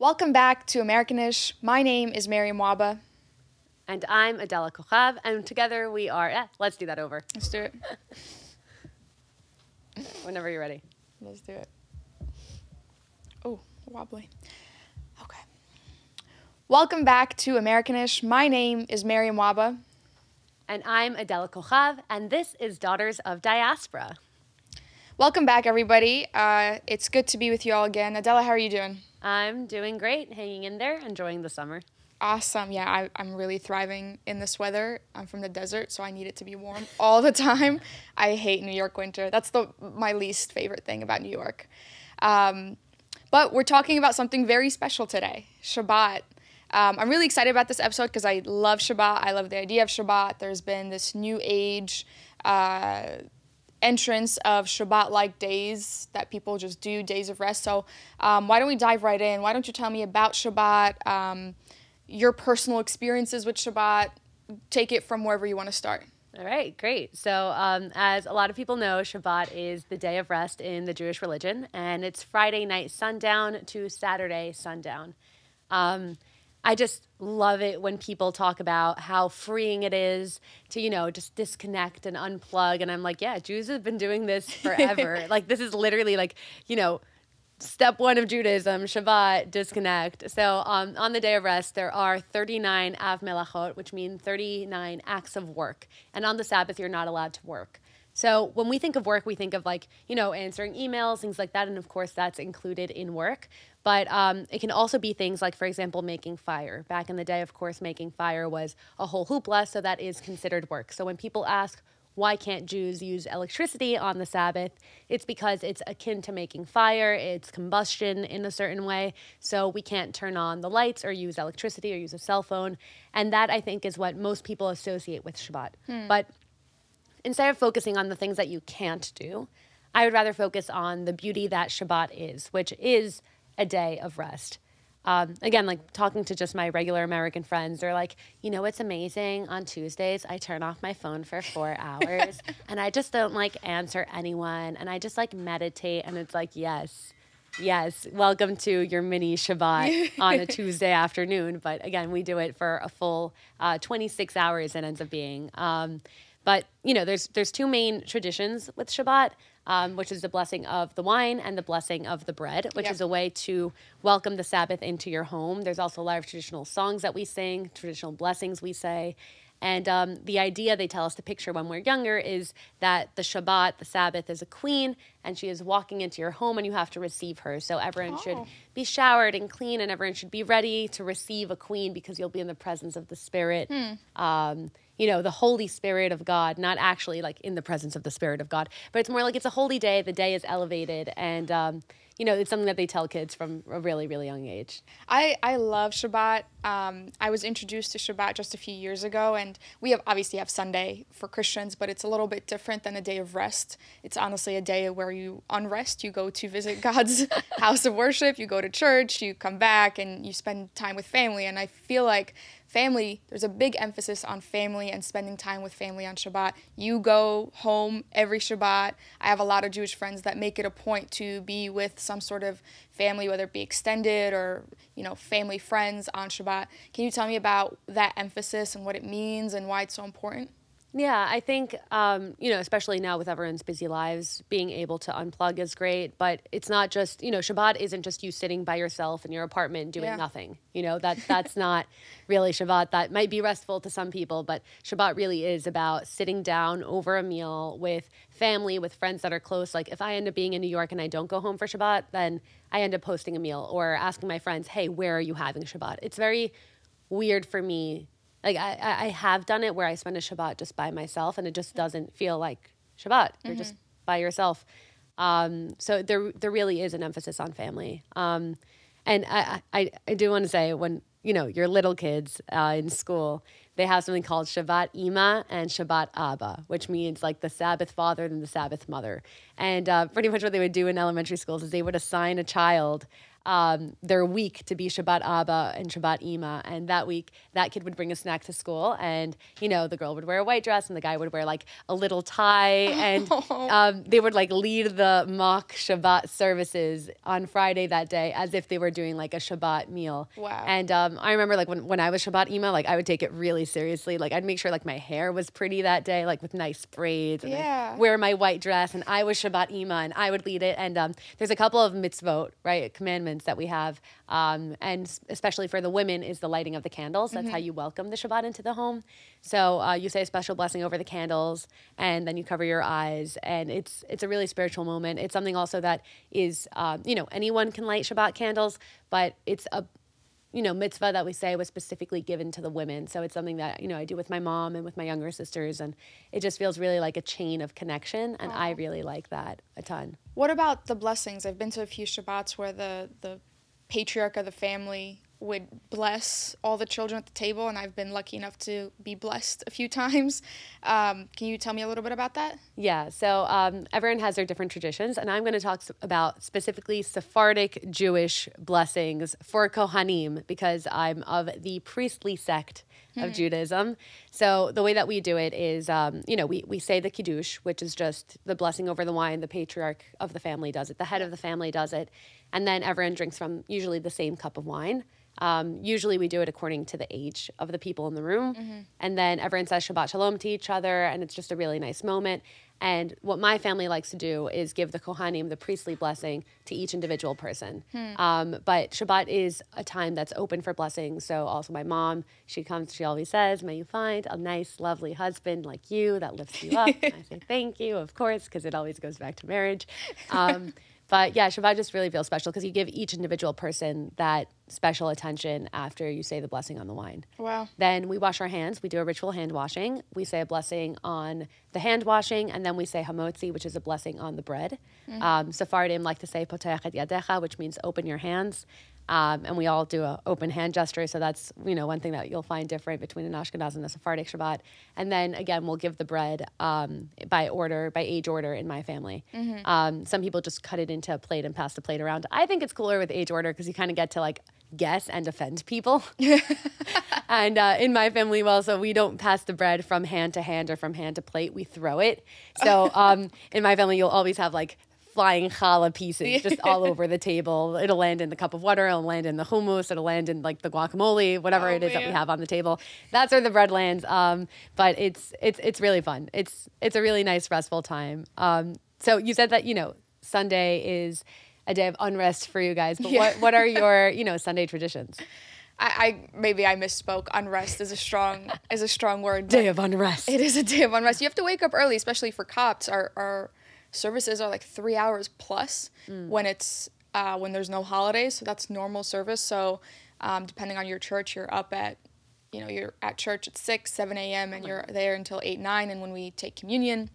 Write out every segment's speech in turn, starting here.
Welcome back to Americanish. My name is Mariam Wahba. And I'm Adela Cojab, and together we are. Eh, let's do that over. Let's do it. Whenever you're ready. Let's do it. Oh, wobbly. Okay. Welcome back to Americanish. My name is Mariam Wahba. And I'm Adela Cojab, and this is Daughters of Diaspora. Welcome back, everybody. Uh, it's good to be with you all again. Adela, how are you doing? I'm doing great, hanging in there, enjoying the summer. Awesome. Yeah, I, I'm really thriving in this weather. I'm from the desert, so I need it to be warm all the time. I hate New York winter. That's the my least favorite thing about New York. Um, but we're talking about something very special today Shabbat. Um, I'm really excited about this episode because I love Shabbat. I love the idea of Shabbat. There's been this new age uh, entrance of Shabbat like days that people just do, days of rest. So, um, why don't we dive right in? Why don't you tell me about Shabbat, um, your personal experiences with Shabbat? Take it from wherever you want to start. All right, great. So, um, as a lot of people know, Shabbat is the day of rest in the Jewish religion, and it's Friday night sundown to Saturday sundown. Um, I just love it when people talk about how freeing it is to, you know, just disconnect and unplug. And I'm like, yeah, Jews have been doing this forever. like, this is literally like, you know, step one of Judaism, Shabbat, disconnect. So um, on the day of rest, there are 39 av melachot, which mean 39 acts of work. And on the Sabbath, you're not allowed to work. So when we think of work, we think of like, you know, answering emails, things like that. And of course, that's included in work. But um, it can also be things like, for example, making fire. Back in the day, of course, making fire was a whole hoopla, so that is considered work. So when people ask, why can't Jews use electricity on the Sabbath? It's because it's akin to making fire, it's combustion in a certain way. So we can't turn on the lights or use electricity or use a cell phone. And that, I think, is what most people associate with Shabbat. Hmm. But instead of focusing on the things that you can't do, I would rather focus on the beauty that Shabbat is, which is a day of rest. Um, again, like talking to just my regular American friends, they're like, you know, it's amazing. On Tuesdays, I turn off my phone for four hours and I just don't like answer anyone and I just like meditate. And it's like, yes, yes, welcome to your mini Shabbat on a Tuesday afternoon. But again, we do it for a full uh, 26 hours, it ends up being. Um, but you know, there's there's two main traditions with Shabbat, um, which is the blessing of the wine and the blessing of the bread, which yep. is a way to welcome the Sabbath into your home. There's also a lot of traditional songs that we sing, traditional blessings we say. And um, the idea they tell us to picture when we're younger is that the Shabbat, the Sabbath, is a queen and she is walking into your home and you have to receive her. So everyone oh. should be showered and clean and everyone should be ready to receive a queen because you'll be in the presence of the Spirit. Hmm. Um, you know, the Holy Spirit of God, not actually like in the presence of the Spirit of God, but it's more like it's a holy day. The day is elevated, and um, you know, it's something that they tell kids from a really, really young age. I, I love Shabbat. Um, I was introduced to Shabbat just a few years ago, and we have obviously have Sunday for Christians, but it's a little bit different than a day of rest. It's honestly a day where you unrest. You go to visit God's house of worship, you go to church, you come back, and you spend time with family. And I feel like family, there's a big emphasis on family and spending time with family on Shabbat. You go home every Shabbat. I have a lot of Jewish friends that make it a point to be with some sort of family, whether it be extended or, you know, family friends on Shabbat. Can you tell me about that emphasis and what it means and why it's so important? Yeah, I think, um, you know, especially now with everyone's busy lives, being able to unplug is great. But it's not just, you know, Shabbat isn't just you sitting by yourself in your apartment doing yeah. nothing. You know, that that's not really Shabbat. That might be restful to some people, but Shabbat really is about sitting down over a meal with family, with friends that are close. Like if I end up being in New York and I don't go home for Shabbat, then I end up hosting a meal or asking my friends, hey, where are you having Shabbat? It's very weird for me like I, I have done it where I spend a Shabbat just by myself and it just doesn't feel like Shabbat. You're mm-hmm. just by yourself. Um, so there there really is an emphasis on family. Um, and I, I, I do want to say when you know your little kids uh, in school, they have something called Shabbat Ima and Shabbat Abba, which means like the Sabbath father and the Sabbath mother. And uh, pretty much what they would do in elementary schools is they would assign a child um, their week to be Shabbat Abba and Shabbat Ima. And that week, that kid would bring a snack to school. And, you know, the girl would wear a white dress and the guy would wear like a little tie. And um, they would like lead the mock Shabbat services on Friday that day as if they were doing like a Shabbat meal. Wow. And um, I remember like when, when I was Shabbat Ima, like I would take it really seriously. Like I'd make sure like my hair was pretty that day, like with nice braids. And I'd Yeah. wear my white dress and I was Shabbat Ima and I would lead it. And um, there's a couple of mitzvot, right, commandments that we have. Um, and especially for the women is the lighting of the candles. That's how you welcome the Shabbat into the home. So uh, you say a special blessing over the candles and then you cover your eyes. And it's, it's a really spiritual moment. It's something also that is, um, you know, anyone can light Shabbat candles, but it's a you know, mitzvah that we say was specifically given to the women. So it's something that, you know, I do with my mom and with my younger sisters. And it just feels really like a chain of connection. And I really like that a ton. What about the blessings? I've been to a few Shabbats where the, the patriarch of the family would bless all the children at the table, and I've been lucky enough to be blessed a few times. Um, can you tell me a little bit about that? Yeah. So um, everyone has their different traditions. And I'm going to talk about specifically Sephardic Jewish blessings for Kohanim because I'm of the priestly sect of Judaism. So the way that we do it is, um, you know, we, we say the Kiddush, which is just the blessing over the wine. The patriarch of the family does it, the head of the family does it. And then everyone drinks from usually the same cup of wine. Um, usually we do it according to the age of the people in the room. And then everyone says Shabbat Shalom to each other, and it's just a really nice moment. And what my family likes to do is give the Kohanim, the priestly blessing, to each individual person. Um, but Shabbat is a time that's open for blessings. So also my mom, she comes, she always says, May you find a nice, lovely husband like you that lifts you up. I say, Thank you, of course, because it always goes back to marriage. Um, but yeah, Shabbat just really feels special because you give each individual person that special attention after you say the blessing on the wine. Wow. Then we wash our hands. We do a ritual hand washing. We say a blessing on the hand washing, and then we say hamotzi, which is a blessing on the bread. Um, Sephardim like to say poteach et yadecha, which means open your hands. Um, and we all do a open hand gesture, so that's you know one thing that you'll find different between an Ashkenaz and a Sephardic Shabbat. And then again, we'll give the bread um, by order, by age order in my family. Um, some people just cut it into a plate and pass the plate around. I think it's cooler with age order because you kind of get to like guess and offend people. and uh, in my family, well, so we don't pass the bread from hand to hand or from hand to plate. We throw it. So um, in my family, you'll always have like flying challah pieces just all over the table. It'll land in the cup of water. It'll land in the hummus. It'll land in like the guacamole, whatever Oh, it is that we have on the table. That's where the bread lands. Um, but it's it's it's really fun. It's it's a really nice restful time. Um, so you said that you know Sunday is a day of unrest for you guys. But Yeah. what what are your you know Sunday traditions? I, I maybe I misspoke. Unrest is a strong is a strong word. Day of unrest. It is a day of unrest. You have to wake up early, especially for Copts. Our our services are like three hours plus when it's uh, when there's no holidays. So that's normal service. So um, depending on your church, you're up at you know you're at church at six, seven a.m. and you're there until eight, nine. And when we take communion,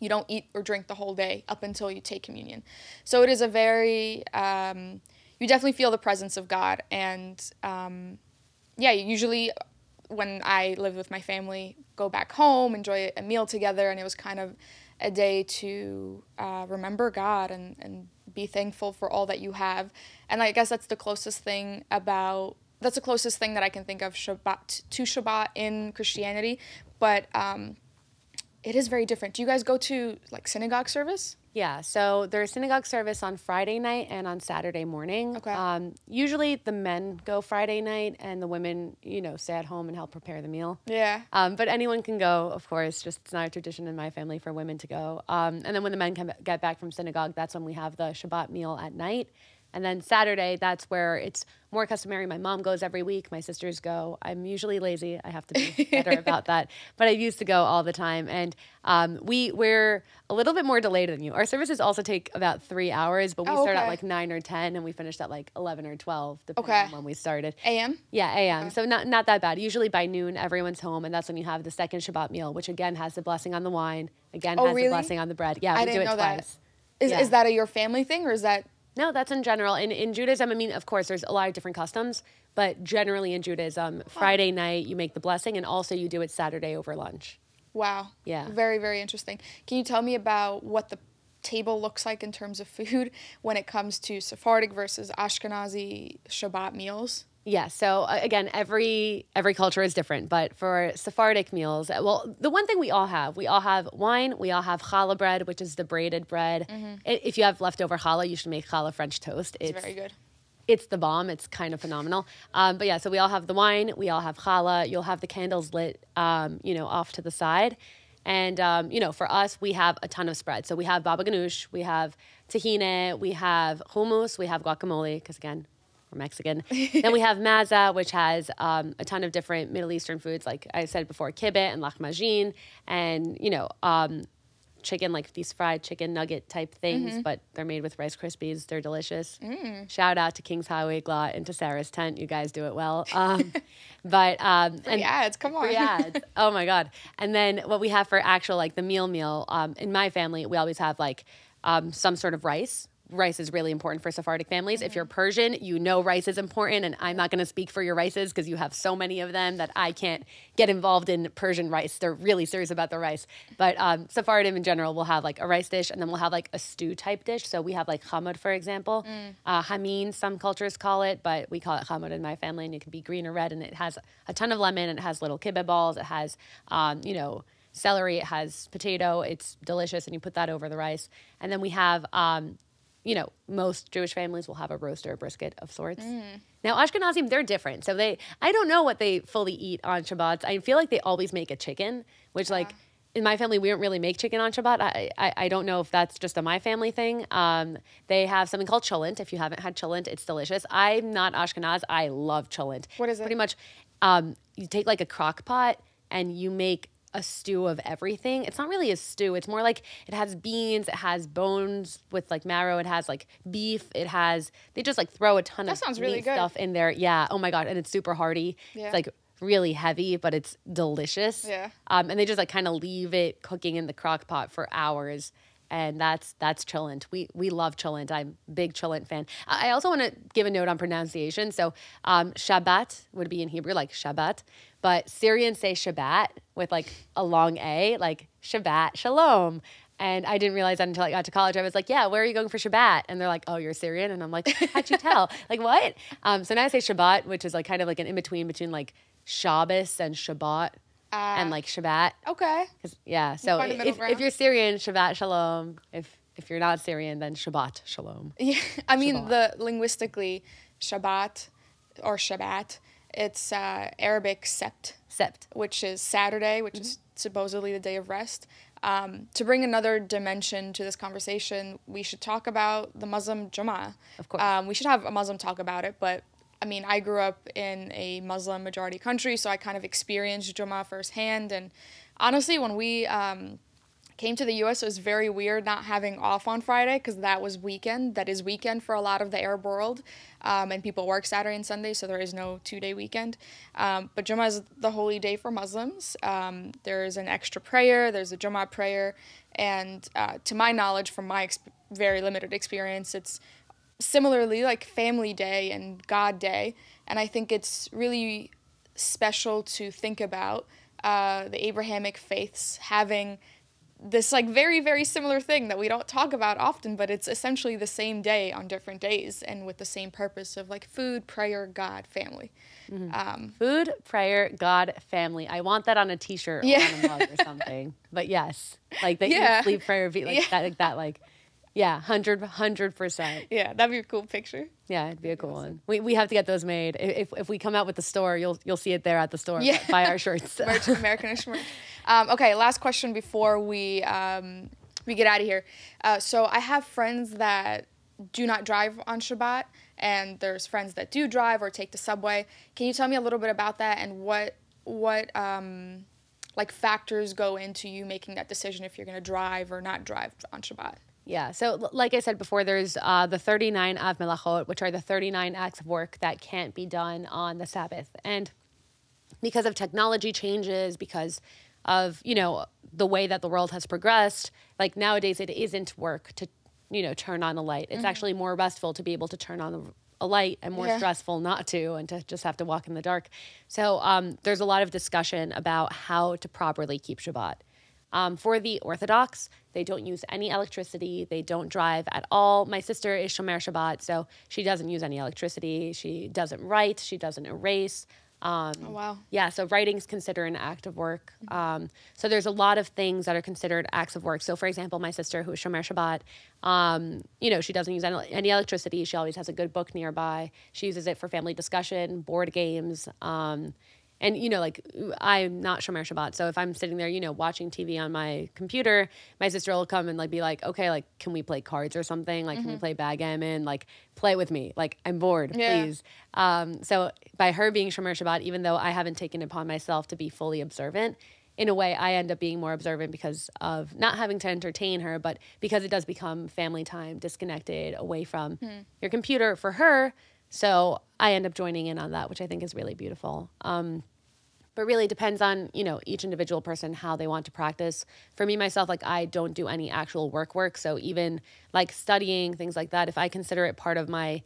you don't eat or drink the whole day up until you take communion. So it is a very um, you definitely feel the presence of God and um, yeah, usually when I lived with my family, go back home, enjoy a meal together, and it was kind of a day to uh, remember God and, and be thankful for all that you have. And I guess that's the closest thing about that's the closest thing that I can think of Shabbat to Shabbat in Christianity, but um, it is very different. Do you guys go to like synagogue service? Yeah, so there's synagogue service on Friday night and on Saturday morning. Okay. Um, usually the men go Friday night and the women, you know, stay at home and help prepare the meal. Yeah. Um, but anyone can go, of course. Just it's not a tradition in my family for women to go. Um, and then when the men come, get back from synagogue, that's when we have the Shabbat meal at night. And then Saturday, that's where it's more customary. My mom goes every week. My sisters go. I'm usually lazy. I have to be better about that. But I used to go all the time. And um, we we're a little bit more delayed than you. Our services also take about three hours, but we Oh, start at like nine or ten, and we finish at like eleven or twelve, depending Okay. on when we started. AM? Yeah, AM. So not not that bad. Usually by noon, everyone's home, and that's when you have the second Shabbat meal, which again has the blessing on the wine, again Oh, has really? the blessing on the bread. Yeah, I we do it twice. Is, Yeah. is that a your family thing or is that No, that's in general. In in Judaism, I mean, of course, there's a lot of different customs, but generally in Judaism, Friday night you make the blessing, and also you do it Saturday over lunch. Wow. Yeah. Very, very interesting. Can you tell me about what the table looks like in terms of food when it comes to Sephardic versus Ashkenazi Shabbat meals? Yeah. So uh, again, every every culture is different, but for Sephardic meals, uh, well, the one thing we all have, we all have wine, we all have challah bread, which is the braided bread. Mm-hmm. If you have leftover challah, you should make challah French toast. It's, it's very good. It's the bomb. It's kind of phenomenal. Um, but yeah, so we all have the wine, we all have challah. You'll have the candles lit, um, you know, off to the side. And um, you know, for us, we have a ton of spread. So we have baba ganoush, we have tahine, we have hummus, we have guacamole. Because again, we're Mexican. then we have maza, which has um, a ton of different Middle Eastern foods, like I said before, kibbeh and lahmacun, and you know, um, chicken like these fried chicken nugget type things, mm-hmm. but they're made with Rice Krispies. They're delicious. Mm. Shout out to King's Highway Glatt and to Sarah's Tent. You guys do it well. Um, but um, and ads, come on. ads. Oh my god! And then what we have for actual like the meal meal um, in my family, we always have like um, some sort of rice rice is really important for Sephardic families. Mm-hmm. If you're Persian, you know rice is important, and I'm not going to speak for your rices because you have so many of them that I can't get involved in Persian rice. They're really serious about the rice. But um, Sephardim in general will have like a rice dish, and then we'll have like a stew type dish. So we have like chamud, for example. Mm. Uh, hamin, some cultures call it, but we call it chamud in my family, and it can be green or red, and it has a ton of lemon, and it has little kibbeh balls. It has, um, you know, celery. It has potato. It's delicious, and you put that over the rice. And then we have um, you know, most Jewish families will have a roast or a brisket of sorts. Mm. Now, Ashkenazim, they're different. So they, I don't know what they fully eat on Shabbat. I feel like they always make a chicken, which, yeah. like, in my family, we don't really make chicken on Shabbat. I, I, I don't know if that's just a my family thing. Um, they have something called cholent. If you haven't had cholent, it's delicious. I'm not Ashkenaz. I love cholent. What is it? Pretty much, um, you take like a crock pot and you make a stew of everything. It's not really a stew. It's more like it has beans, it has bones with like marrow, it has like beef, it has they just like throw a ton that of sounds really good. stuff in there. Yeah. Oh my god, and it's super hearty. Yeah. It's like really heavy, but it's delicious. Yeah. Um, and they just like kind of leave it cooking in the crock pot for hours. And that's that's cholent. We we love cholent. I'm a big cholent fan. I also want to give a note on pronunciation. So um, Shabbat would be in Hebrew like Shabbat, but Syrians say Shabbat with like a long A, like Shabbat Shalom. And I didn't realize that until I got to college. I was like, yeah, where are you going for Shabbat? And they're like, oh, you're Syrian. And I'm like, how'd you tell? like, what? Um, so now I say Shabbat, which is like kind of like an in between between like Shabbos and Shabbat. Uh, and like Shabbat. Okay. Yeah. So if, if you're Syrian, Shabbat Shalom. If if you're not Syrian, then Shabbat Shalom. Yeah. I mean, Shabbat. the linguistically, Shabbat or Shabbat it's uh, Arabic Sabt. Sabt. Which is Saturday, which mm-hmm. is supposedly the day of rest. Um, to bring another dimension to this conversation, we should talk about the Muslim Jummah. Of course. Um, we should have a Muslim talk about it, but I mean, I grew up in a Muslim majority country, so I kind of experienced Jummah firsthand. And honestly, when we um, came to the US, it was very weird not having off on Friday because that was weekend. That is weekend for a lot of the Arab world. Um, and people work Saturday and Sunday, so there is no two day weekend. Um, but Jummah is the holy day for Muslims. Um, there's an extra prayer, there's a Jummah prayer. And uh, to my knowledge, from my very limited experience, it's similarly like family day and God day. And I think it's really special to think about uh, the Abrahamic faiths having this like very very similar thing that we don't talk about often but it's essentially the same day on different days and with the same purpose of like food prayer god family mm-hmm. um, food prayer god family i want that on a t-shirt yeah. or on a mug or something but yes like that yeah. sleep prayer like yeah. that like that like yeah, hundred hundred percent. Yeah, that'd be a cool picture. Yeah, it'd be a cool one. We, we have to get those made. If, if we come out with the store, you'll you'll see it there at the store. Yeah. buy our shirts. merch, Americanish merch. Um, okay, last question before we um, we get out of here. Uh, so I have friends that do not drive on Shabbat, and there's friends that do drive or take the subway. Can you tell me a little bit about that and what what um, like factors go into you making that decision if you're going to drive or not drive on Shabbat? Yeah. So, like I said before, there's uh, the 39 av melachot, which are the 39 acts of work that can't be done on the Sabbath. And because of technology changes, because of, you know, the way that the world has progressed, like nowadays it isn't work to, you know, turn on a light. It's mm-hmm. actually more restful to be able to turn on a light and more yeah. stressful not to and to just have to walk in the dark. So um, there's a lot of discussion about how to properly keep Shabbat. Um, for the Orthodox, They don't use any electricity. They don't drive at all. My sister is Shomer Shabbat, so she doesn't use any electricity. She doesn't write. She doesn't erase. Um, Oh, wow. yeah, so writing is considered an act of work. Um, so there's a lot of things that are considered acts of work. So, for example, my sister, who is Shomer Shabbat, um, you know, she doesn't use any, any electricity. She always has a good book nearby. She uses it for family discussion, board games. And, you know, like I'm not Shomer Shabbat. So if I'm sitting there, you know, watching TV on my computer, my sister will come and like be like, okay, like, can we play cards or something? Like, can we play backgammon? Like, play with me. Like, I'm bored, Yeah. please. Um, so by her being Shomer Shabbat, even though I haven't taken it upon myself to be fully observant, in a way, I end up being more observant because of not having to entertain her, but because it does become family time, disconnected away from your computer for her. So I end up joining in on that, which I think is really beautiful. Um, but really depends on you know each individual person how they want to practice. For me myself like i don't do any actual work work. So even like studying things like that if i consider it part of my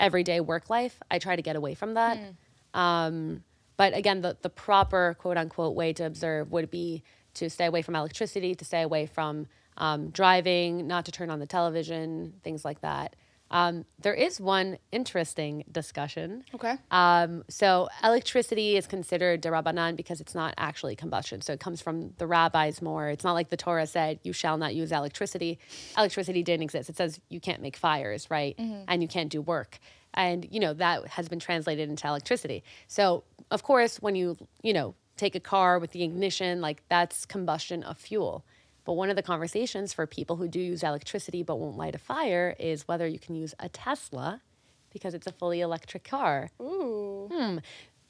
everyday work life i try to get away from that. Um, but again the, the proper quote unquote way to observe would be to stay away from electricity to stay away from um, driving not to turn on the television things like that um, there is one interesting discussion Okay. um, so electricity is considered derabanan because it's not actually combustion. So it comes from the rabbis more. It's not like the Torah said, you shall not use electricity. Electricity didn't exist. It says you can't make fires, right? And you can't do work. And, you know, that has been translated into electricity. So, of course, when you, you know, take a car with the ignition, like that's combustion of fuel. But one of the conversations for people who do use electricity but won't light a fire is whether you can use a Tesla because it's a fully electric car. Ooh. Hmm.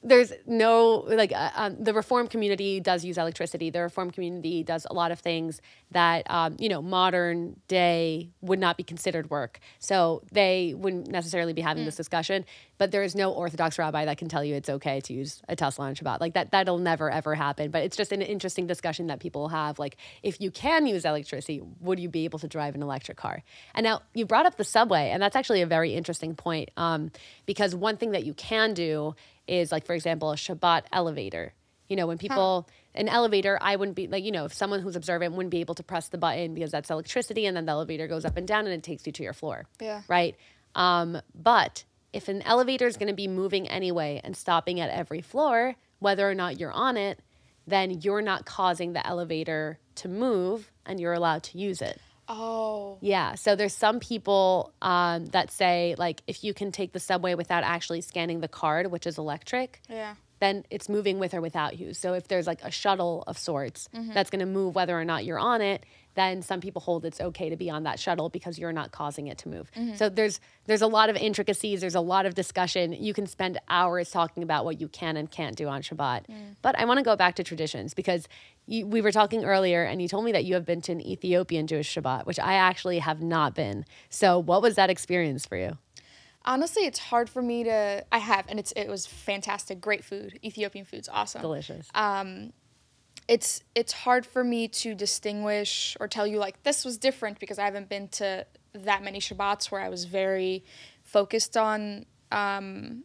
There's no like uh, um, the reform community does use electricity. The reform community does a lot of things that um, you know modern day would not be considered work. So they wouldn't necessarily be having this discussion. But there is no Orthodox rabbi that can tell you it's okay to use a Tesla on Shabbat. Like that that'll never ever happen. But it's just an interesting discussion that people have. Like if you can use electricity, would you be able to drive an electric car? And now you brought up the subway, and that's actually a very interesting point um, because one thing that you can do is like for example a Shabbat elevator. You know when people an elevator, I wouldn't be like you know if someone who's observant wouldn't be able to press the button because that's electricity, and then the elevator goes up and down and it takes you to your floor. Yeah. Right. Um, but if an elevator is going to be moving anyway and stopping at every floor, whether or not you're on it, then you're not causing the elevator to move and you're allowed to use it. Oh. Yeah. So there's some people um, that say, like, if you can take the subway without actually scanning the card, which is electric, Yeah. then it's moving with or without you. So if there's like a shuttle of sorts that's going to move whether or not you're on it, then some people hold it's okay to be on that shuttle because you're not causing it to move. Mm-hmm. So there's there's a lot of intricacies, there's a lot of discussion. You can spend hours talking about what you can and can't do on Shabbat. Mm. But I want to go back to traditions because you, we were talking earlier and you told me that you have been to an Ethiopian Jewish Shabbat, which I actually have not been. So what was that experience for you? Honestly, it's hard for me to. I have, and it's it was fantastic. Great food. Ethiopian food's awesome. Delicious. Um, it's it's hard for me to distinguish or tell you like this was different because I haven't been to that many Shabbats where I was very focused on um,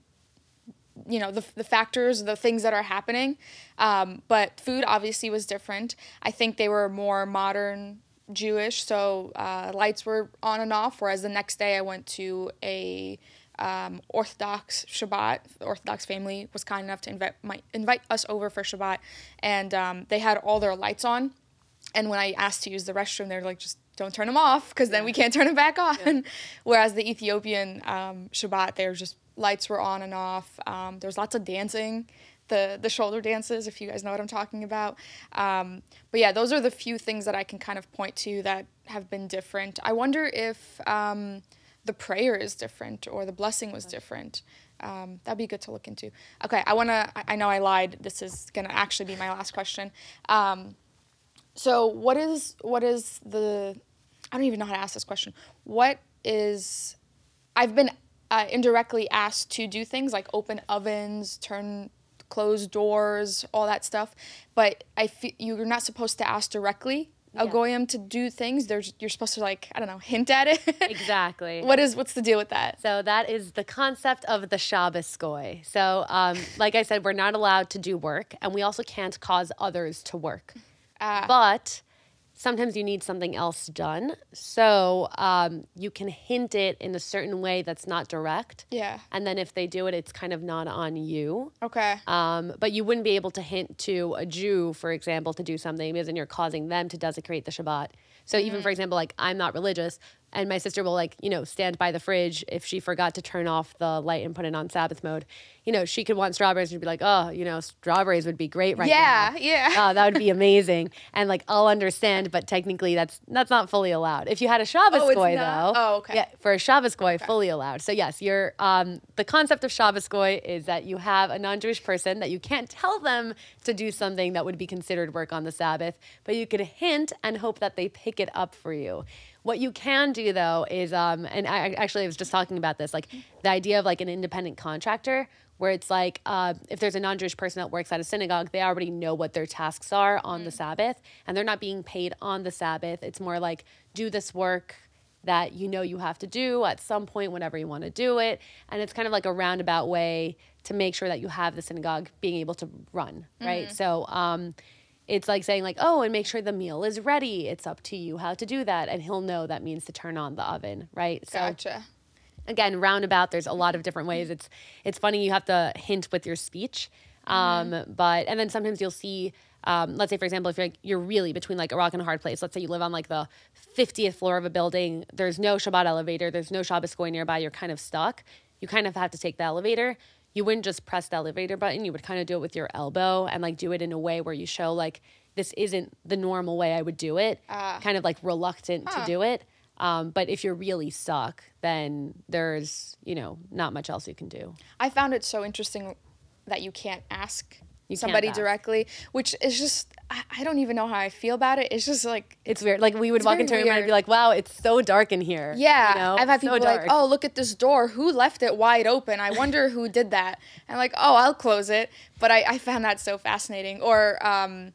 you know the, the factors the things that are happening. Um, but food obviously was different. I think they were more modern jewish. So uh, lights were on and off whereas the next day i went to a um, orthodox shabbat the orthodox family was kind enough to invite, my, invite us over for shabbat and um, they had all their lights on and when I asked to use the restroom, they're like, just don't turn them off because then we can't turn them back on. Whereas the Ethiopian um, Shabbat, there's just lights were on and off. Um, there was lots of dancing, the the shoulder dances, if you guys know what I'm talking about. Um, but yeah, those are the few things that I can kind of point to that have been different. I wonder if um, the prayer is different or the blessing was different. Um, that'd be good to look into. Okay, I wanna. I I know I lied. This is gonna actually be my last question. Um, so what is what is the I don't even know how to ask this question. What is I've been uh, indirectly asked to do things like open ovens, turn close doors, all that stuff, but I feel you're not supposed to ask directly a goyim to do things. There's you're supposed to like I don't know hint at it. Exactly. what is what's the deal with that? So that is the concept of the Shabbos goy. So, um, like I said, we're not allowed to do work, and we also can't cause others to work. Ah. But sometimes you need something else done. So um, you can hint it in a certain way that's not direct. Yeah. And then if they do it, it's kind of not on you. Okay. Um, but you wouldn't be able to hint to a Jew, for example, to do something because then you're causing them to desecrate the Shabbat. So even for example, like I'm not religious, and my sister will like you know stand by the fridge if she forgot to turn off the light and put it on Sabbath mode. You know, she could want strawberries and be like, oh, you know, strawberries would be great right yeah. now. Yeah. yeah Oh, that would be amazing. And like I'll understand, but technically that's that's not fully allowed. If you had a Shabbos Oh, goy though, Oh, okay. yeah, for a Shabbos goy, fully allowed. So yes, you're um, the concept of Shabbos goy is that you have a non-Jewish person that you can't tell them to do something that would be considered work on the Sabbath, but you could hint and hope that they pick it up for you. What you can do though is, um, and I actually I was just talking about this, like the idea of like an independent contractor, where it's like uh, if there's a non-Jewish person that works at a synagogue, they already know what their tasks are on the Sabbath, and they're not being paid on the Sabbath. It's more like do this work that you know you have to do at some point whenever you want to do it, and it's kind of like a roundabout way to make sure that you have the synagogue being able to run, right? So. Um, it's like saying like oh and make sure the meal is ready. It's up to you how to do that. And he'll know that means to turn on the oven right? So Gotcha. again roundabout there's a lot of different ways. It's it's funny you have to hint with your speech um, but and then sometimes you'll see um, let's say for example if you're like, you're really between like a rock and a hard place let's say you live on like the 50th floor of a building there's no shabbat elevator there's no shabbos going nearby you're kind of stuck. You kind of have to take the elevator you wouldn't just press the elevator button you would kind of do it with your elbow and like do it in a way where you show like this isn't the normal way i would do it kind of like reluctant to do it. Um, but if you're really stuck, then there's, you know, not much else you can do. I found it so interesting that you can't ask You somebody directly, which is just I, I don't even know how I feel about it. It's just like It's weird. Like we would walk into a room and I'd be like, wow, it's so dark in here. yeah, You know? I've had So people like, "Oh, look at this door. Who left it wide open? I wonder who did that." And like, "Oh, I'll close it." But I, I found that so fascinating. Or um,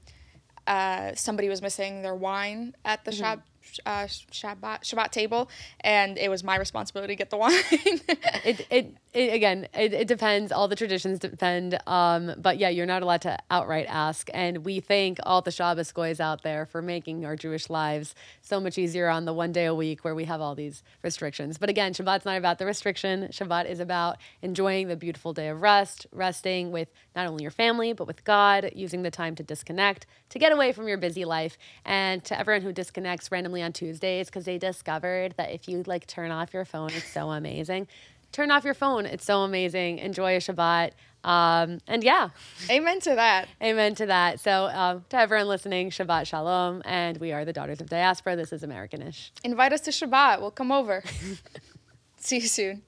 uh, somebody was missing their wine at the Mm-hmm. shop. Uh, Shabbat Shabbat table, and it was my responsibility to get the wine. it, it, it again, it, it depends. All the traditions depend. Um, but yeah, you're not allowed to outright ask. And we thank all the Shabbos goys out there for making our Jewish lives so much easier on the one day a week where we have all these restrictions. But again, Shabbat's not about the restriction. Shabbat is about enjoying the beautiful day of rest, resting with not only your family, but with God, using the time to disconnect, to get away from your busy life. And to everyone who disconnects randomly on Tuesdays because they discovered that if you like turn off your phone, it's so amazing. Turn off your phone. It's so amazing. Enjoy a Shabbat. Um, and yeah, Amen to that. amen to that. So, um, to everyone listening, Shabbat Shalom. And we are the Daughters of Diaspora. This is Americanish. Invite us to Shabbat. We'll come over. See you soon.